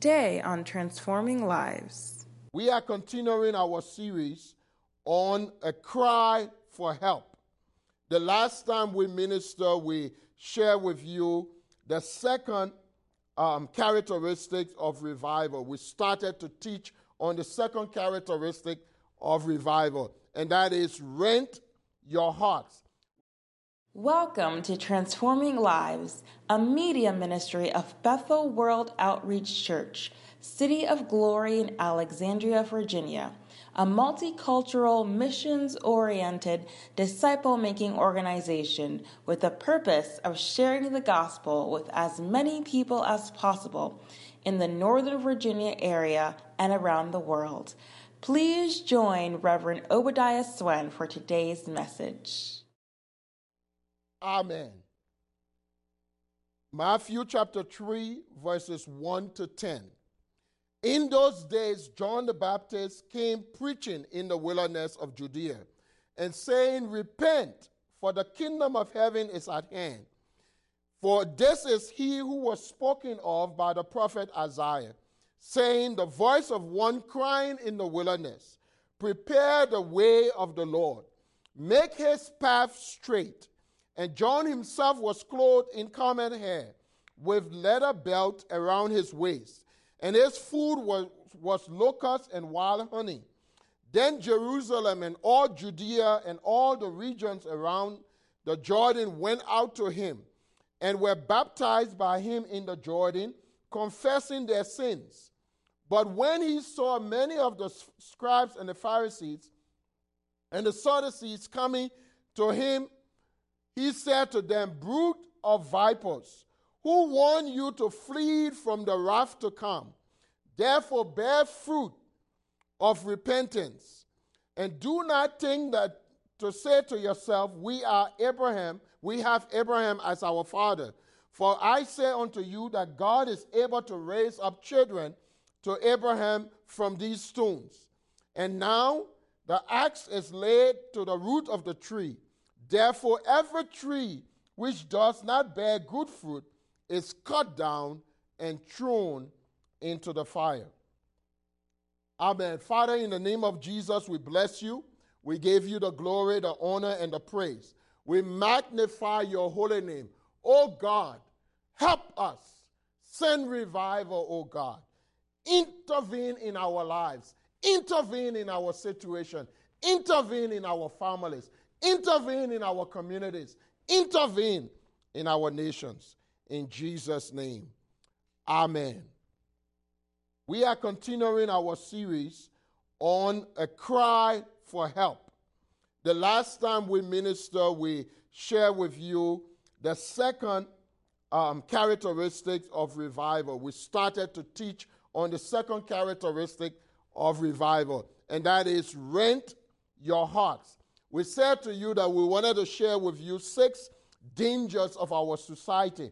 Today on Transforming Lives, we are continuing our series on a cry for help. The last time we ministered, we shared with you the second um, characteristic of revival. We started to teach on the second characteristic of revival, and that is rent your hearts. Welcome to Transforming Lives, a media ministry of Bethel World Outreach Church, City of Glory in Alexandria, Virginia, a multicultural, missions oriented, disciple making organization with the purpose of sharing the gospel with as many people as possible in the Northern Virginia area and around the world. Please join Reverend Obadiah Swen for today's message. Amen. Matthew chapter 3, verses 1 to 10. In those days, John the Baptist came preaching in the wilderness of Judea and saying, Repent, for the kingdom of heaven is at hand. For this is he who was spoken of by the prophet Isaiah, saying, The voice of one crying in the wilderness, Prepare the way of the Lord, make his path straight. And John himself was clothed in common hair, with leather belt around his waist, and his food was, was locusts and wild honey. Then Jerusalem and all Judea and all the regions around the Jordan went out to him and were baptized by him in the Jordan, confessing their sins. But when he saw many of the scribes and the Pharisees and the Sadducees coming to him he said to them, Brood of vipers, who warned you to flee from the wrath to come? Therefore, bear fruit of repentance. And do not think that to say to yourself, We are Abraham, we have Abraham as our father. For I say unto you that God is able to raise up children to Abraham from these stones. And now the axe is laid to the root of the tree. Therefore, every tree which does not bear good fruit is cut down and thrown into the fire. Amen. Father, in the name of Jesus, we bless you. We give you the glory, the honor, and the praise. We magnify your holy name. Oh God, help us. Send revival, oh God. Intervene in our lives. Intervene in our situation. Intervene in our families. Intervene in our communities. Intervene in our nations. In Jesus' name. Amen. We are continuing our series on a cry for help. The last time we ministered, we shared with you the second um, characteristic of revival. We started to teach on the second characteristic of revival, and that is rent your hearts. We said to you that we wanted to share with you six dangers of our society.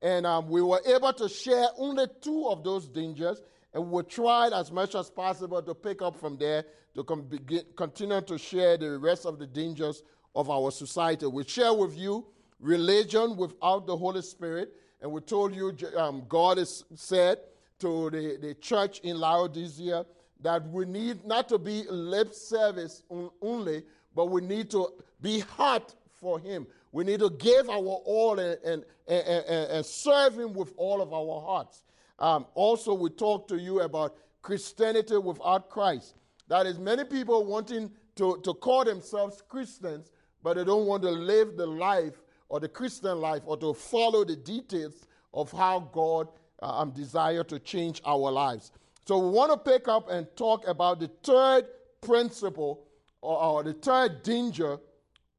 And um, we were able to share only two of those dangers, and we tried as much as possible to pick up from there to com- begin, continue to share the rest of the dangers of our society. We share with you religion without the Holy Spirit, and we told you um, God has said to the, the church in Laodicea that we need not to be lip service only, but we need to be hot for Him. We need to give our all and, and, and, and serve Him with all of our hearts. Um, also, we talked to you about Christianity without Christ. That is, many people wanting to, to call themselves Christians, but they don't want to live the life or the Christian life or to follow the details of how God uh, um, desire to change our lives. So we want to pick up and talk about the third principle or, or the third danger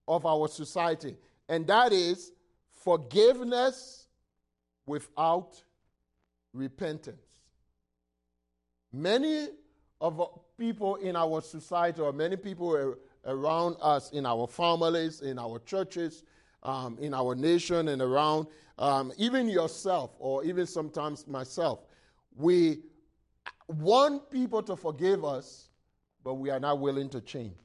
of our society, and that is forgiveness without repentance. Many of people in our society, or many people around us, in our families, in our churches, um, in our nation, and around, um, even yourself, or even sometimes myself, we want people to forgive us, but we are not willing to change.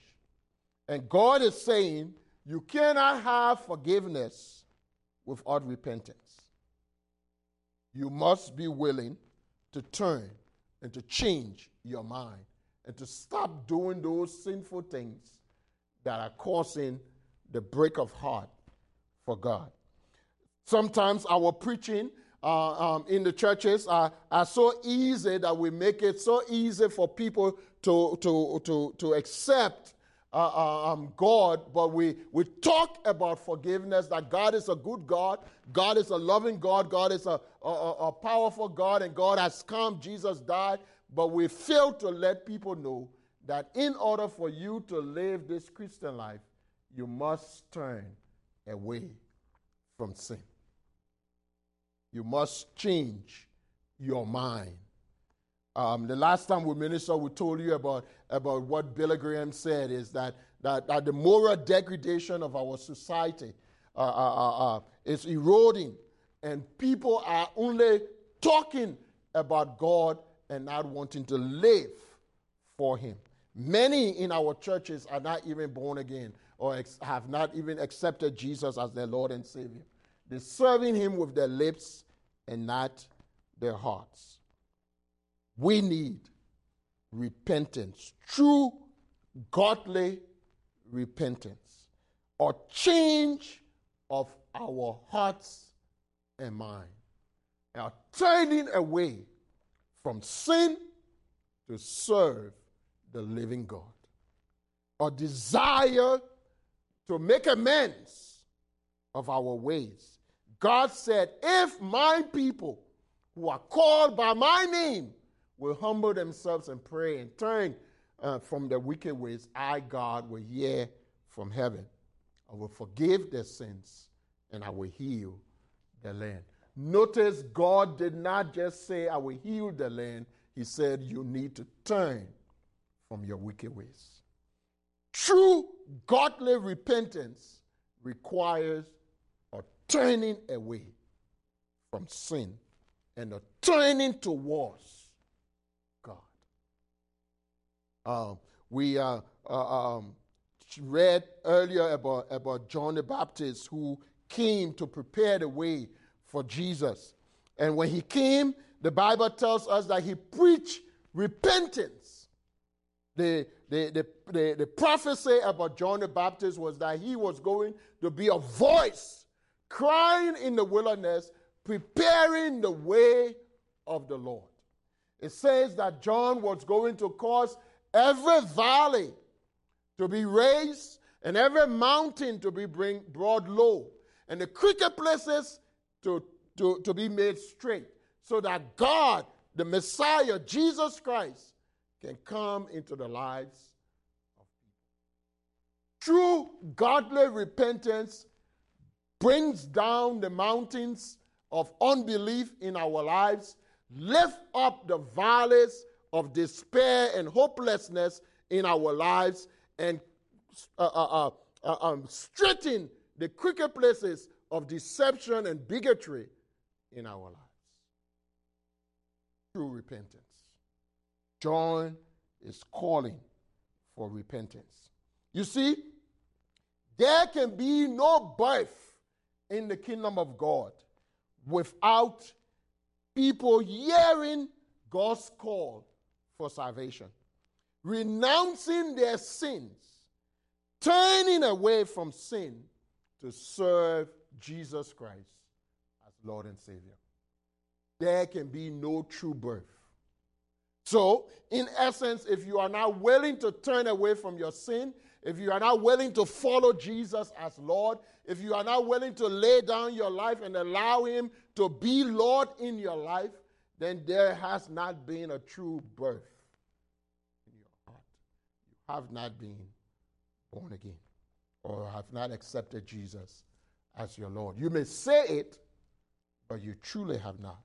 And God is saying you cannot have forgiveness without repentance. You must be willing to turn and to change your mind and to stop doing those sinful things that are causing the break of heart for God. Sometimes our preaching uh, um, in the churches are, are so easy that we make it so easy for people to, to, to, to accept uh, uh, um, God, but we, we talk about forgiveness, that God is a good God, God is a loving God, God is a, a, a powerful God, and God has come, Jesus died, but we fail to let people know that in order for you to live this Christian life, you must turn away from sin. You must change your mind. Um, the last time we ministered, we told you about, about what Billy Graham said is that, that, that the moral degradation of our society uh, uh, uh, uh, is eroding, and people are only talking about God and not wanting to live for Him. Many in our churches are not even born again or ex- have not even accepted Jesus as their Lord and Savior. They're serving Him with their lips and not their hearts. We need repentance, true godly repentance, or change of our hearts and mind, a turning away from sin to serve the living God, a desire to make amends of our ways. God said, If my people who are called by my name will humble themselves and pray and turn uh, from their wicked ways, I, God, will hear from heaven. I will forgive their sins and I will heal the land. Notice God did not just say, I will heal the land. He said, You need to turn from your wicked ways. True godly repentance requires a turning away from sin and a turning towards God. Um, we uh, uh, um, read earlier about, about John the Baptist who came to prepare the way for Jesus. And when he came, the Bible tells us that he preached repentance. The, the, the, the, the prophecy about John the Baptist was that he was going to be a voice crying in the wilderness, preparing the way of the Lord. It says that John was going to cause every valley to be raised and every mountain to be bring, brought low, and the crooked places to, to, to be made straight, so that God, the Messiah, Jesus Christ, can come into the lives of people. True godly repentance brings down the mountains of unbelief in our lives, lift up the valleys of despair and hopelessness in our lives, and uh, uh, uh, uh um, the crooked places of deception and bigotry in our lives. True repentance. John is calling for repentance. You see, there can be no birth in the kingdom of God without people hearing God's call for salvation, renouncing their sins, turning away from sin to serve Jesus Christ as Lord and Savior. There can be no true birth. So, in essence, if you are not willing to turn away from your sin, if you are not willing to follow Jesus as Lord, if you are not willing to lay down your life and allow Him to be Lord in your life, then there has not been a true birth in your heart. You have not been born again or have not accepted Jesus as your Lord. You may say it, but you truly have not.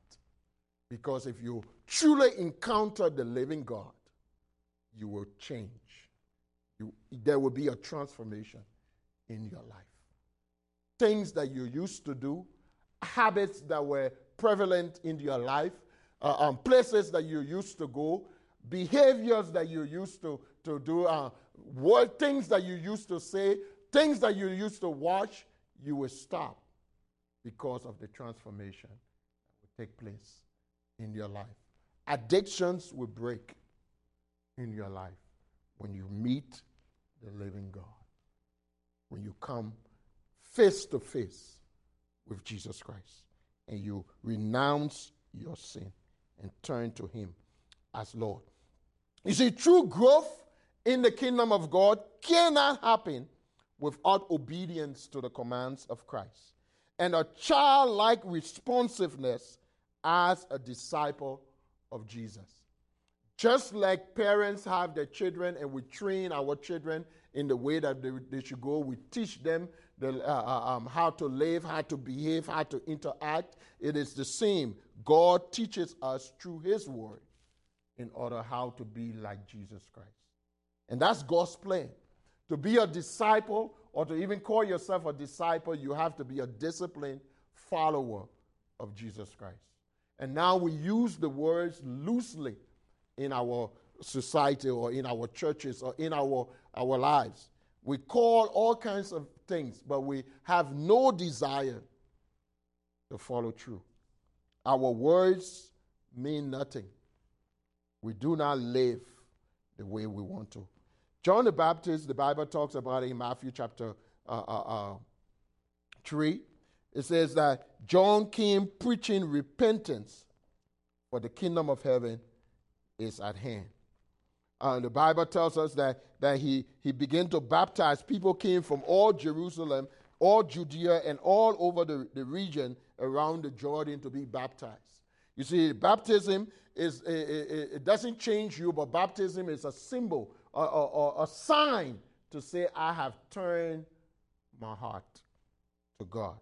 Because if you truly encounter the living God, you will change. You, there will be a transformation in your life. Things that you used to do, habits that were prevalent in your life, uh, um, places that you used to go, behaviors that you used to, to do, uh, word, things that you used to say, things that you used to watch, you will stop because of the transformation that will take place in your life. Addictions will break in your life when you meet the living God, when you come face to face with Jesus Christ and you renounce your sin and turn to Him as Lord. You see, true growth in the kingdom of God cannot happen without obedience to the commands of Christ and a childlike responsiveness as a disciple of Jesus. Just like parents have their children and we train our children in the way that they, they should go, we teach them the, uh, uh, um, how to live, how to behave, how to interact. It is the same. God teaches us through His Word in order how to be like Jesus Christ. And that's God's plan. To be a disciple or to even call yourself a disciple, you have to be a disciplined follower of Jesus Christ. And now we use the words loosely in our society or in our churches or in our, our lives. We call all kinds of things, but we have no desire to follow through. Our words mean nothing. We do not live the way we want to. John the Baptist, the Bible talks about in Matthew chapter uh, uh, uh, 3. It says that John came preaching repentance, for the kingdom of heaven is at hand. Uh, the Bible tells us that, that he, he began to baptize. People came from all Jerusalem, all Judea, and all over the, the region around the Jordan to be baptized. You see, baptism is it, it, it doesn't change you, but baptism is a symbol or, a sign to say, I have turned my heart to God.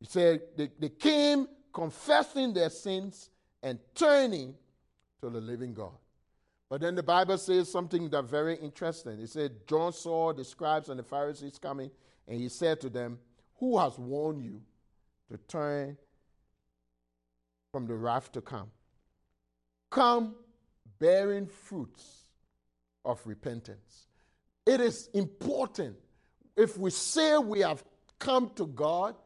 He said they, they came confessing their sins and turning to the living God. But then the Bible says something that's very interesting. It said, John saw the scribes and the Pharisees coming, and he said to them, Who has warned you to turn from the wrath to come? Come bearing fruits of repentance. It is important if we say we have come to God,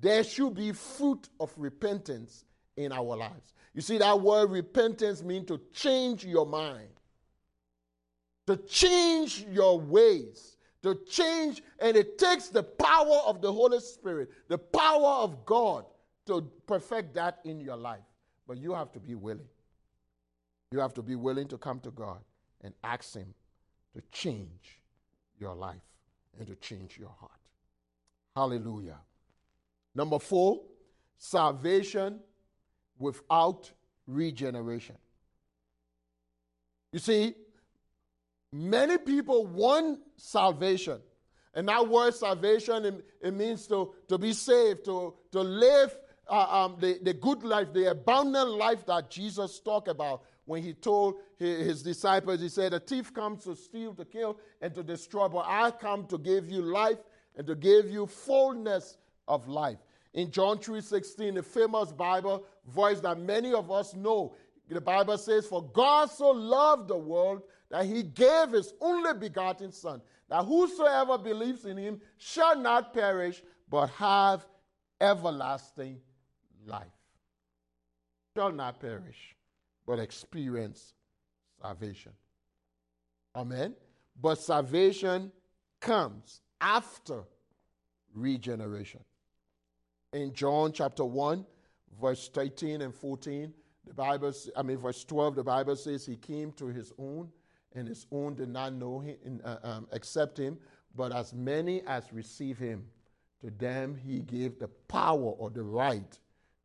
there should be fruit of repentance in our lives. You see, that word repentance means to change your mind, to change your ways, to change, and it takes the power of the Holy Spirit, the power of God to perfect that in your life. But you have to be willing. You have to be willing to come to God and ask Him to change your life and to change your heart. Hallelujah. Number four, salvation without regeneration. You see, many people want salvation. And that word salvation, it, it means to, to be saved, to, to live uh, um, the, the good life, the abundant life that Jesus talked about when he told his disciples, he said, A thief comes to steal, to kill, and to destroy, but I come to give you life and to give you fullness of life. In John 3:16, the famous Bible voice that many of us know, the Bible says, For God so loved the world that he gave his only begotten Son, that whosoever believes in him shall not perish, but have everlasting life. Shall not perish but experience salvation. Amen. But salvation comes after regeneration. In John chapter 1, verse 13 and 14, the Bible, I mean, verse 12, the Bible says he came to his own, and his own did not know him, uh, um, accept him, but as many as receive him, to them he gave the power or the right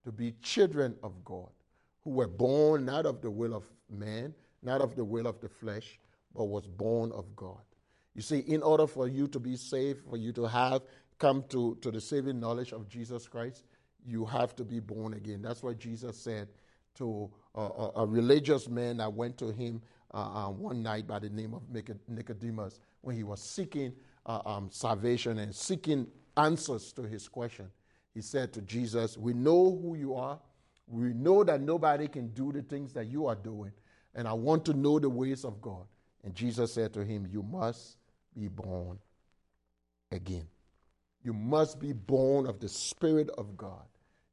to be children of God who were born not of the will of man, not of the will of the flesh, but was born of God. You see, in order for you to be saved, for you to have come to, to the saving knowledge of Jesus Christ, you have to be born again. That's what Jesus said to a, a, a religious man that went to him uh, uh, one night by the name of Nicodemus when he was seeking uh, um, salvation and seeking answers to his question. He said to Jesus, We know who you are we know that nobody can do the things that you are doing, and I want to know the ways of God. And Jesus said to him, You must be born again. You must be born of the Spirit of God.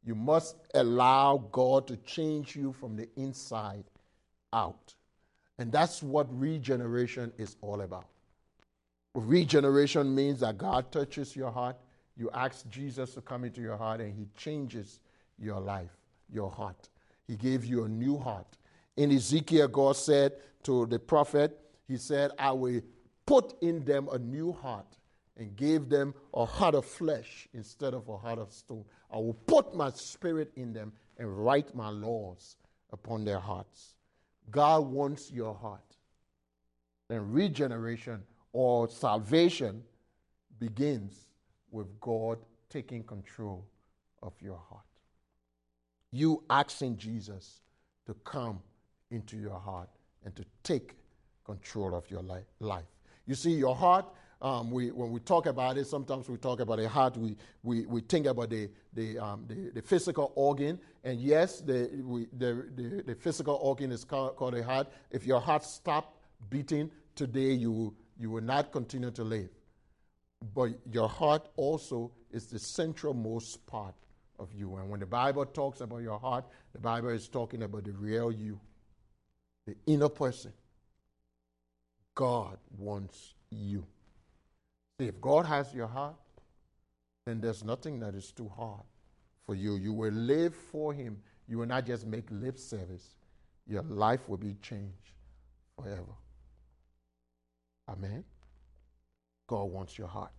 You must allow God to change you from the inside out. And that's what regeneration is all about. Regeneration means that God touches your heart. You ask Jesus to come into your heart and he changes your life, your heart. He gave you a new heart. In Ezekiel, God said to the prophet, He said, I will put in them a new heart and gave them a heart of flesh instead of a heart of stone. I will put my spirit in them and write my laws upon their hearts. God wants your heart. And regeneration or salvation begins with God taking control of your heart. You asking Jesus to come into your heart and to take control of your life. You see, your heart, um, we, when we talk about it, sometimes we talk about the heart, we, we, we think about the, the, um, the, the, physical organ. And yes, the, we, the, the, the, physical organ is called, called a heart. If your heart stopped beating today, you, you will not continue to live. But your heart also is the centralmost part of you. And when the Bible talks about your heart, the Bible is talking about the real you, the inner person. God wants you. See, if God has your heart, then there's nothing that is too hard for you. You will live for Him. You will not just make lip service. Your life will be changed forever. Amen. God wants your heart.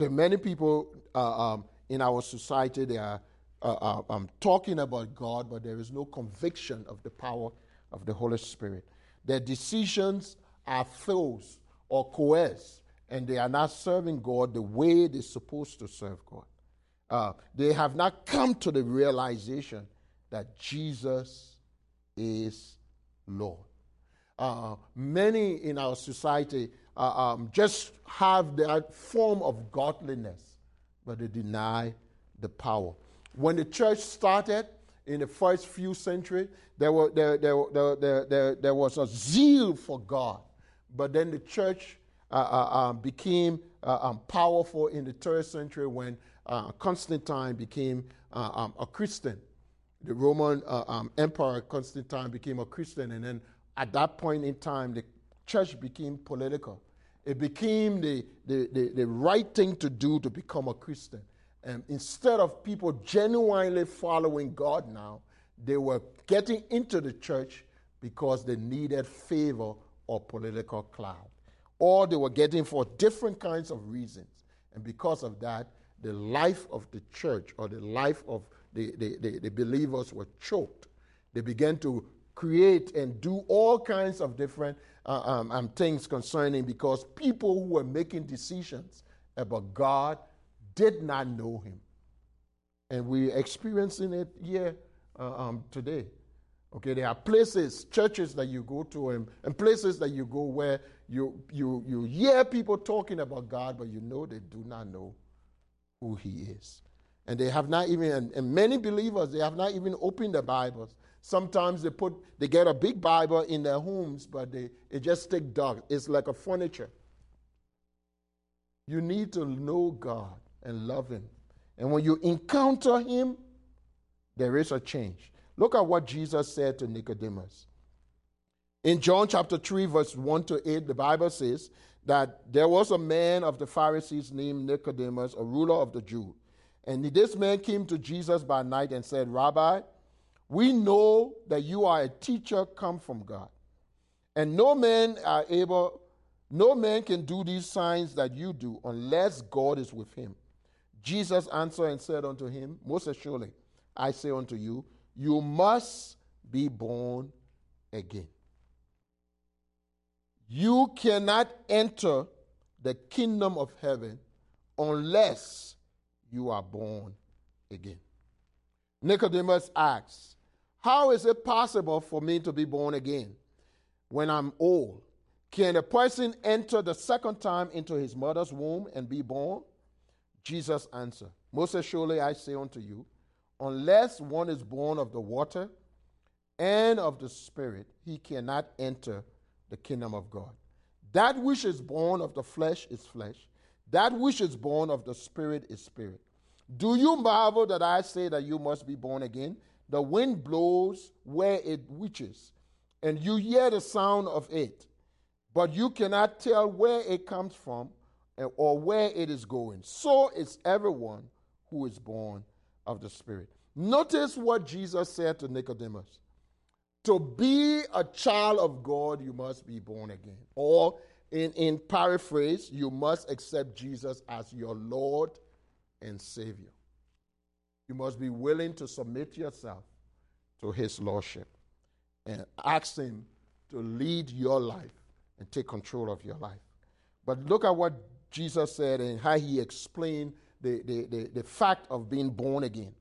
Are many people uh, um, in our society, they are uh, uh, um, talking about God, but there is no conviction of the power of the Holy Spirit. Their decisions are forced or coerced, and they are not serving God the way they're supposed to serve God. Uh, they have not come to the realization that Jesus is Lord. Uh, many in our society uh, um, just have that form of godliness, but they deny the power. When the church started in the first few centuries, there, were, there, there, there, there, there was a zeal for God. But then the church um, became uh, um, powerful in the third century when uh, Constantine became uh, um, a Christian. The Roman uh, um, Emperor Constantine became a Christian, and then at that point in time, the church became political. It became the, the, the, the right thing to do to become a Christian. And instead of people genuinely following God now, they were getting into the church because they needed favor or political clout. Or they were getting for different kinds of reasons. And because of that, the life of the church or the life of the, the, the, the believers were choked. They began to create and do all kinds of different uh, um, um, things concerning because people who were making decisions about God did not know Him. And we're experiencing it here uh, um, today. Okay, there are places, churches that you go to, and, and places that you go where you, you, you hear people talking about God, but you know they do not know who He is. And they have not even, and, many believers, they have not even opened the Bibles. Sometimes they put, they get a big Bible in their homes, but they, it just stick dark. It's like a furniture. You need to know God and love Him. And when you encounter Him, there is a change. Look at what Jesus said to Nicodemus. In John chapter 3, verse 1 to 8, the Bible says that there was a man of the Pharisees named Nicodemus, a ruler of the Jews. And this man came to Jesus by night and said, Rabbi, we know that you are a teacher come from God. And no man are able, no man can do these signs that you do unless God is with him. Jesus answered and said unto him, Most assuredly, I say unto you, you must be born again. You cannot enter the kingdom of heaven unless you are born again. Nicodemus asks, How is it possible for me to be born again when I'm old? Can a person enter the second time into his mother's womb and be born? Jesus answered, Most surely I say unto you, unless one is born of the water and of the Spirit, he cannot enter the kingdom of God. That which is born of the flesh is flesh, that which is born of the Spirit is spirit. Do you marvel that I say that you must be born again? The wind blows where it wishes, and you hear the sound of it, but you cannot tell where it comes from or where it is going. So is everyone who is born of the Spirit. Notice what Jesus said to Nicodemus. To be a child of God, you must be born again. Or, in, in paraphrase, you must accept Jesus as your Lord and Savior. You must be willing to submit yourself to His Lordship and ask Him to lead your life and take control of your life. But look at what Jesus said and how He explained the, the, the, the fact of being born again.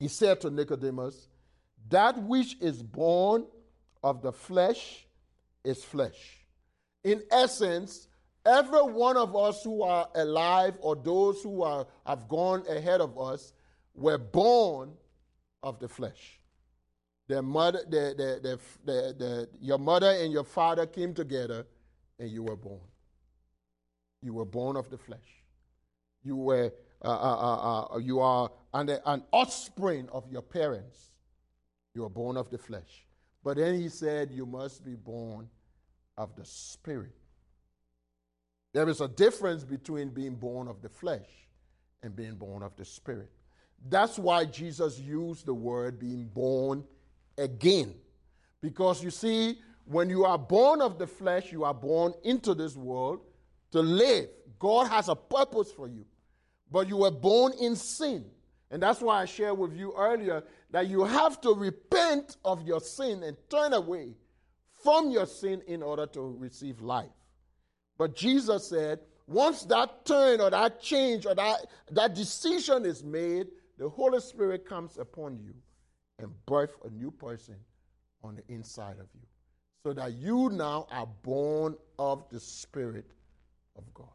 He said to Nicodemus, That which is born of the flesh is flesh. In essence, every one of us who are alive or those who are, have gone ahead of us were born of the flesh. Their mother, the, the, the, the, your mother and your father came together and you were born. You were born of the flesh. You were uh, uh, uh, uh you are an, an offspring of your parents. You are born of the flesh. But then he said, You must be born of the spirit. There is a difference between being born of the flesh and being born of the spirit. That's why Jesus used the word being born again. Because you see, when you are born of the flesh, you are born into this world to live. God has a purpose for you. But you were born in sin. And that's why I shared with you earlier that you have to repent of your sin and turn away from your sin in order to receive life. But Jesus said, once that turn or that change or that, that decision is made, the Holy Spirit comes upon you and birth a new person on the inside of you. So that you now are born of the Spirit of God.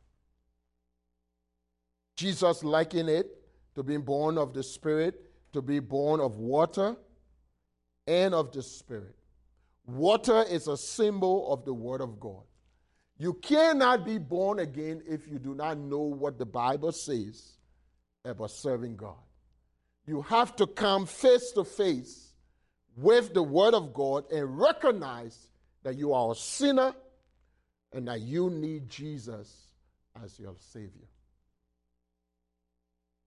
Jesus likened it to being born of the Spirit, to be born of water and of the Spirit. Water is a symbol of the Word of God. You cannot be born again if you do not know what the Bible says about serving God. You have to come face to face with the Word of God and recognize that you are a sinner and that you need Jesus as your Savior.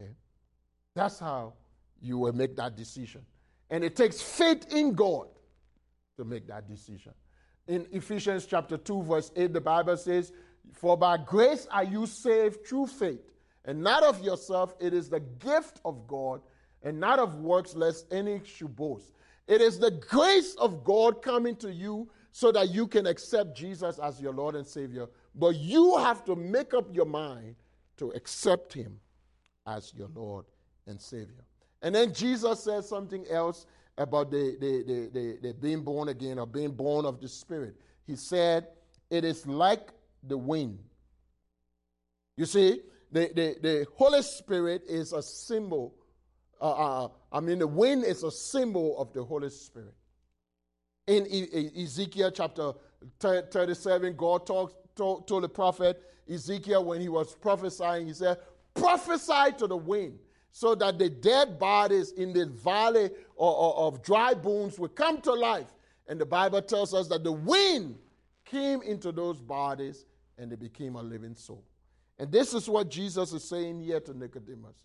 Okay? That's how you will make that decision. And it takes faith in God to make that decision. In Ephesians chapter 2, verse 8, the Bible says, For by grace are you saved through faith, and not of yourself, it is the gift of God, and not of works, lest any should boast. It is the grace of God coming to you so that you can accept Jesus as your Lord and Savior. But you have to make up your mind to accept Him as your Lord and Savior. And then Jesus says something else about the, the, the, the, being born again or being born of the Spirit. He said, It is like the wind. You see, the, the, the Holy Spirit is a symbol. Uh, uh, I mean, the wind is a symbol of the Holy Spirit. In e- Ezekiel chapter 37, God talks, told, told the prophet Ezekiel when he was prophesying, he said, Prophesy to the wind so that the dead bodies in the valley of dry bones will come to life. And the Bible tells us that the wind came into those bodies and they became a living soul. And this is what Jesus is saying here to Nicodemus.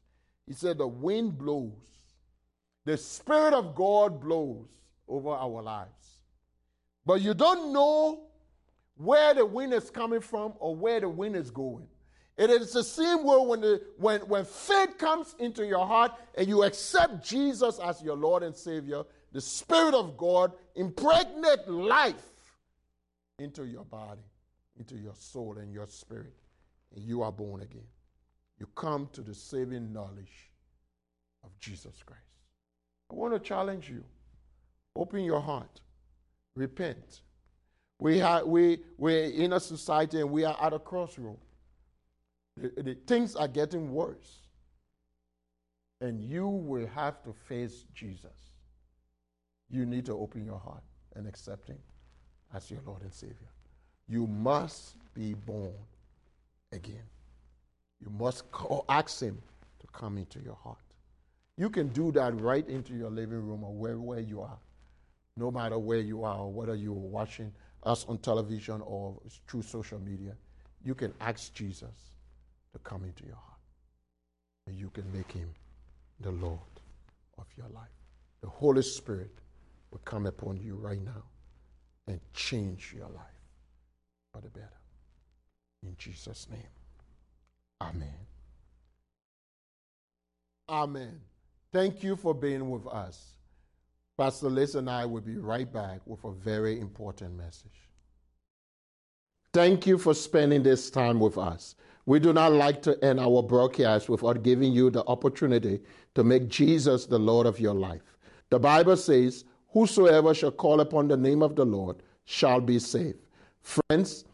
He said, The wind blows, the Spirit of God blows over our lives. But you don't know where the wind is coming from or where the wind is going. It is the same way when, the, when, when faith comes into your heart and you accept Jesus as your Lord and Savior, the Spirit of God impregnate life into your body, into your soul and your spirit, and you are born again. You come to the saving knowledge of Jesus Christ. I want to challenge you. Open your heart. Repent. We are, we, we're in a society and we are at a crossroad. The, the things are getting worse. And you will have to face Jesus. You need to open your heart and accept Him as your Lord and Savior. You must be born again. You must call, ask Him to come into your heart. You can do that right into your living room or wherever you are. no matter where you are, or whether you're watching us on television or through social media, you can ask Jesus to come into your heart. And you can make him the Lord of your life. The Holy Spirit will come upon you right now and change your life for the better. In Jesus' name. Amen. Amen. Thank you for being with us. Pastor Liz and I will be right back with a very important message. Thank you for spending this time with us. We do not like to end our broadcast without giving you the opportunity to make Jesus the Lord of your life. The Bible says, Whosoever shall call upon the name of the Lord shall be saved. Friends,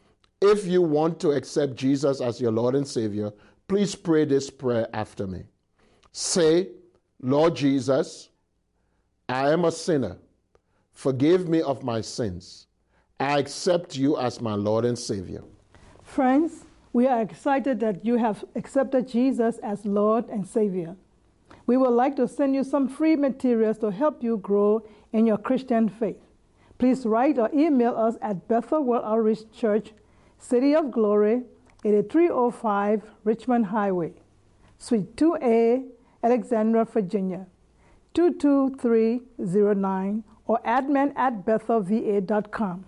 if you want to accept Jesus as your Lord and Savior, please pray this prayer after me. Say, Lord Jesus, I am a sinner. Forgive me of my sins. I accept you as my Lord and Savior. Friends, we are excited that you have accepted Jesus as Lord and Savior. We would like to send you some free materials to help you grow in your Christian faith. Please write or email us at Bethel World Outreach Church, City of Glory, 8305 Richmond Highway, Suite 2A, Alexandria, Virginia, 22309, or admin at bethelva.com.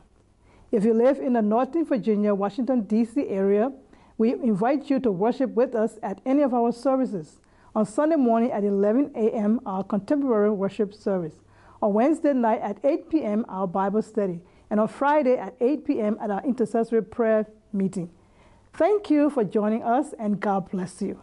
If you live in the Northern Virginia, Washington, D.C. area, we invite you to worship with us at any of our services. On Sunday morning at 11 a.m., our contemporary worship service. On Wednesday night at 8 p.m., our Bible study. And on Friday at 8 p.m. at our intercessory prayer meeting. Thank you for joining us, and God bless you.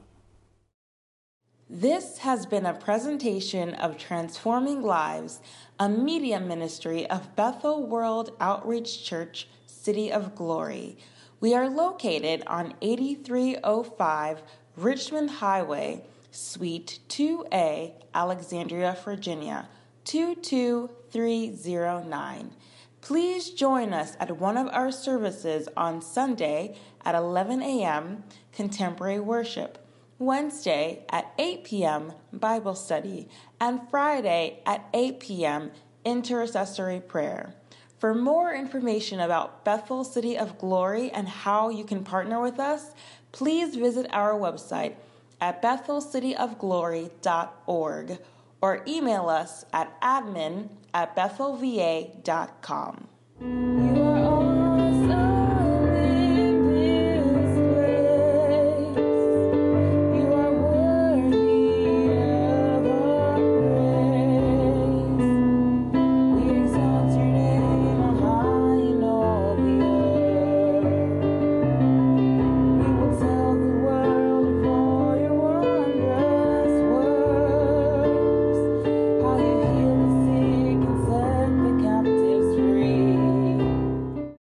This has been a presentation of Transforming Lives, a media ministry of Bethel World Outreach Church, City of Glory. We are located on 8305 Richmond Highway, Suite 2A, Alexandria, Virginia, 22309. Please join us at one of our services on Sunday at 11 a.m. Contemporary Worship. Wednesday at 8 p.m. Bible study, and Friday at 8 p.m. intercessory prayer. For more information about Bethel City of Glory and how you can partner with us, please visit our website at bethelcityofglory.org or email us at admin at bethelva.com.